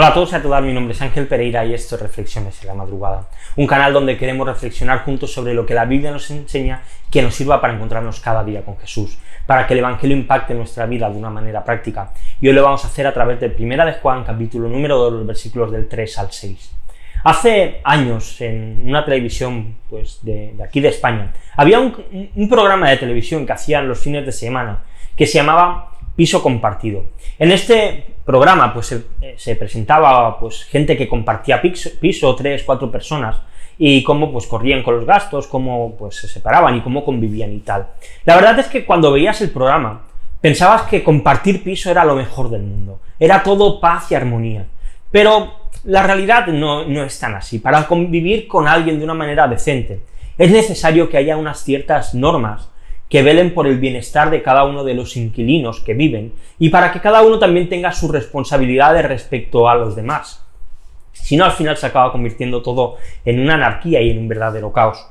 Hola a todos y a todas, mi nombre es Ángel Pereira y esto es Reflexiones en la Madrugada, un canal donde queremos reflexionar juntos sobre lo que la Biblia nos enseña que nos sirva para encontrarnos cada día con Jesús, para que el Evangelio impacte nuestra vida de una manera práctica. Y hoy lo vamos a hacer a través de Primera de Juan, capítulo número 2, los versículos del 3 al 6. Hace años, en una televisión pues, de, aquí de España, había un, un programa de televisión que hacían los fines de semana que se llamaba Piso Compartido. En este programa pues se, presentaba pues gente que compartía piso, tres, cuatro personas, y cómo pues corrían con los gastos, cómo pues se separaban y cómo convivían y tal. La verdad es que cuando veías el programa pensabas que compartir piso era lo mejor del mundo, era todo paz y armonía. Pero la realidad no, no es tan así. Para convivir con alguien de una manera decente es necesario que haya unas ciertas normas que velen por el bienestar de cada uno de los inquilinos que viven y para que cada uno también tenga sus responsabilidades respecto a los demás. Si no, al final se acaba convirtiendo todo en una anarquía y en un verdadero caos.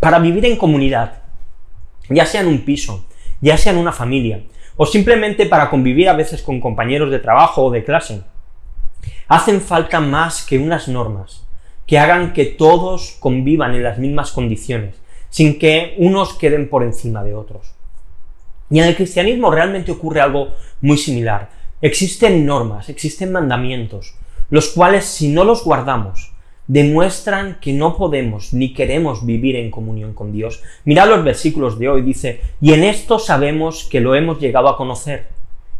Para vivir en comunidad, ya sea en un piso, ya sea en una familia, o simplemente para convivir a veces con compañeros de trabajo o de clase, hacen falta más que unas normas que hagan que todos convivan en las mismas condiciones, sin que unos queden por encima de otros. Y en el cristianismo realmente ocurre algo muy similar. Existen normas, existen mandamientos, los cuales si no los guardamos, demuestran que no podemos ni queremos vivir en comunión con Dios. Mirad los versículos de hoy, dice, y en esto sabemos que lo hemos llegado a conocer,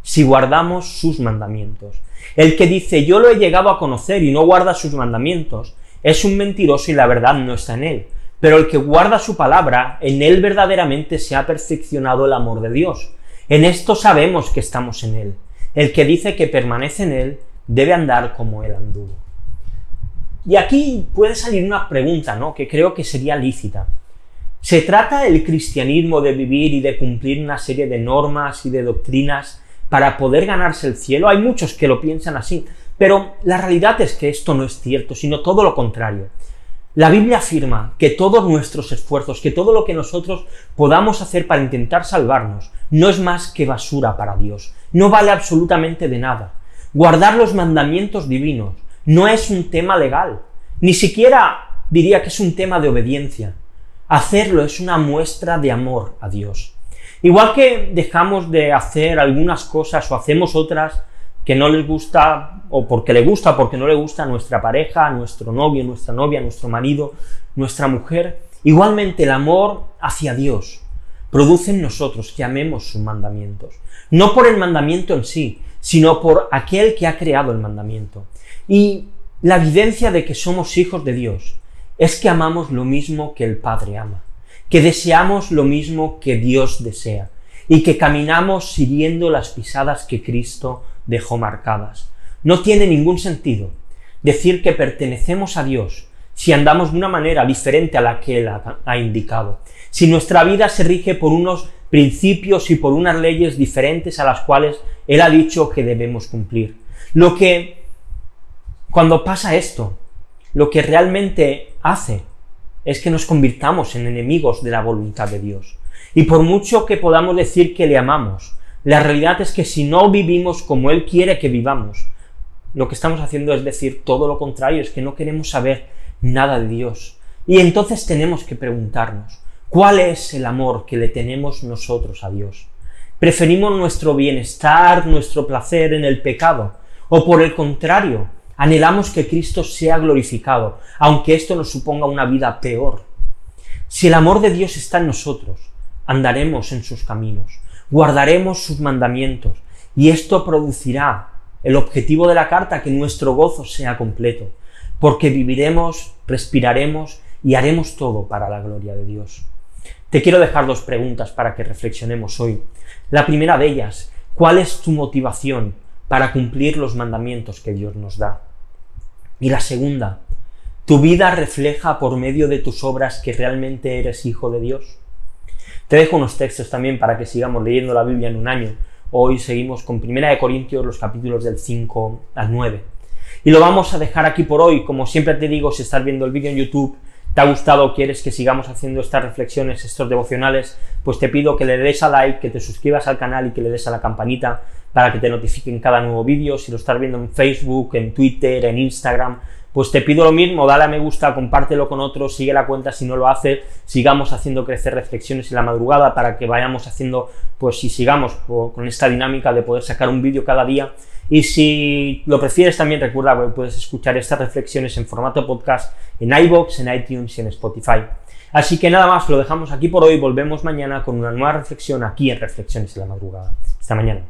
si guardamos sus mandamientos. El que dice yo lo he llegado a conocer y no guarda sus mandamientos, es un mentiroso y la verdad no está en él. Pero el que guarda su palabra, en él verdaderamente se ha perfeccionado el amor de Dios. En esto sabemos que estamos en él. El que dice que permanece en él debe andar como él anduvo. Y aquí puede salir una pregunta, ¿no? Que creo que sería lícita. ¿Se trata el cristianismo de vivir y de cumplir una serie de normas y de doctrinas para poder ganarse el cielo? Hay muchos que lo piensan así, pero la realidad es que esto no es cierto, sino todo lo contrario. La Biblia afirma que todos nuestros esfuerzos, que todo lo que nosotros podamos hacer para intentar salvarnos, no es más que basura para Dios, no vale absolutamente de nada. Guardar los mandamientos divinos no es un tema legal, ni siquiera diría que es un tema de obediencia. Hacerlo es una muestra de amor a Dios. Igual que dejamos de hacer algunas cosas o hacemos otras que no les gusta, o porque le gusta, porque no le gusta a nuestra pareja, a nuestro novio, nuestra novia, nuestro marido, nuestra mujer. Igualmente el amor hacia Dios produce en nosotros que amemos sus mandamientos. No por el mandamiento en sí, sino por aquel que ha creado el mandamiento. Y la evidencia de que somos hijos de Dios es que amamos lo mismo que el Padre ama, que deseamos lo mismo que Dios desea, y que caminamos siguiendo las pisadas que Cristo dejó marcadas. No tiene ningún sentido decir que pertenecemos a Dios si andamos de una manera diferente a la que Él ha, indicado, si nuestra vida se rige por unos principios y por unas leyes diferentes a las cuales Él ha dicho que debemos cumplir. Lo que, cuando pasa esto, lo que realmente hace es que nos convirtamos en enemigos de la voluntad de Dios. Y por mucho que podamos decir que le amamos, la realidad es que si no vivimos como Él quiere que vivamos, lo que estamos haciendo es decir todo lo contrario, es que no queremos saber nada de Dios. Y entonces tenemos que preguntarnos, ¿cuál es el amor que le tenemos nosotros a Dios? ¿Preferimos nuestro bienestar, nuestro placer en el pecado? ¿O por el contrario, anhelamos que Cristo sea glorificado, aunque esto nos suponga una vida peor? Si el amor de Dios está en nosotros, andaremos en sus caminos guardaremos sus mandamientos, y esto producirá el objetivo de la carta, que nuestro gozo sea completo, porque viviremos, respiraremos y haremos todo para la gloria de Dios. Te quiero dejar dos preguntas para que reflexionemos hoy. La primera de ellas, ¿cuál es tu motivación para cumplir los mandamientos que Dios nos da? Y la segunda, ¿tu vida refleja por medio de tus obras que realmente eres hijo de Dios? Te dejo unos textos también para que sigamos leyendo la Biblia en un año. Hoy seguimos con Primera de Corintios, los capítulos del 5 al 9. Y lo vamos a dejar aquí por hoy. Como siempre te digo, si estás viendo el vídeo en YouTube, te ha gustado, quieres que sigamos haciendo estas reflexiones, estos devocionales, pues te pido que le des a like, que te suscribas al canal y que le des a la campanita para que te notifiquen cada nuevo vídeo, si lo estás viendo en Facebook, en Twitter, en Instagram, pues te pido lo mismo, dale a me gusta, compártelo con otros, sigue la cuenta si no lo haces, sigamos haciendo crecer reflexiones en la madrugada para que vayamos haciendo, pues si sigamos con esta dinámica de poder sacar un vídeo cada día. Y si lo prefieres también recuerda que puedes escuchar estas reflexiones en formato podcast en iBox, en iTunes y en Spotify. Así que nada más, lo dejamos aquí por hoy, volvemos mañana con una nueva reflexión aquí en Reflexiones en la madrugada. Hasta mañana.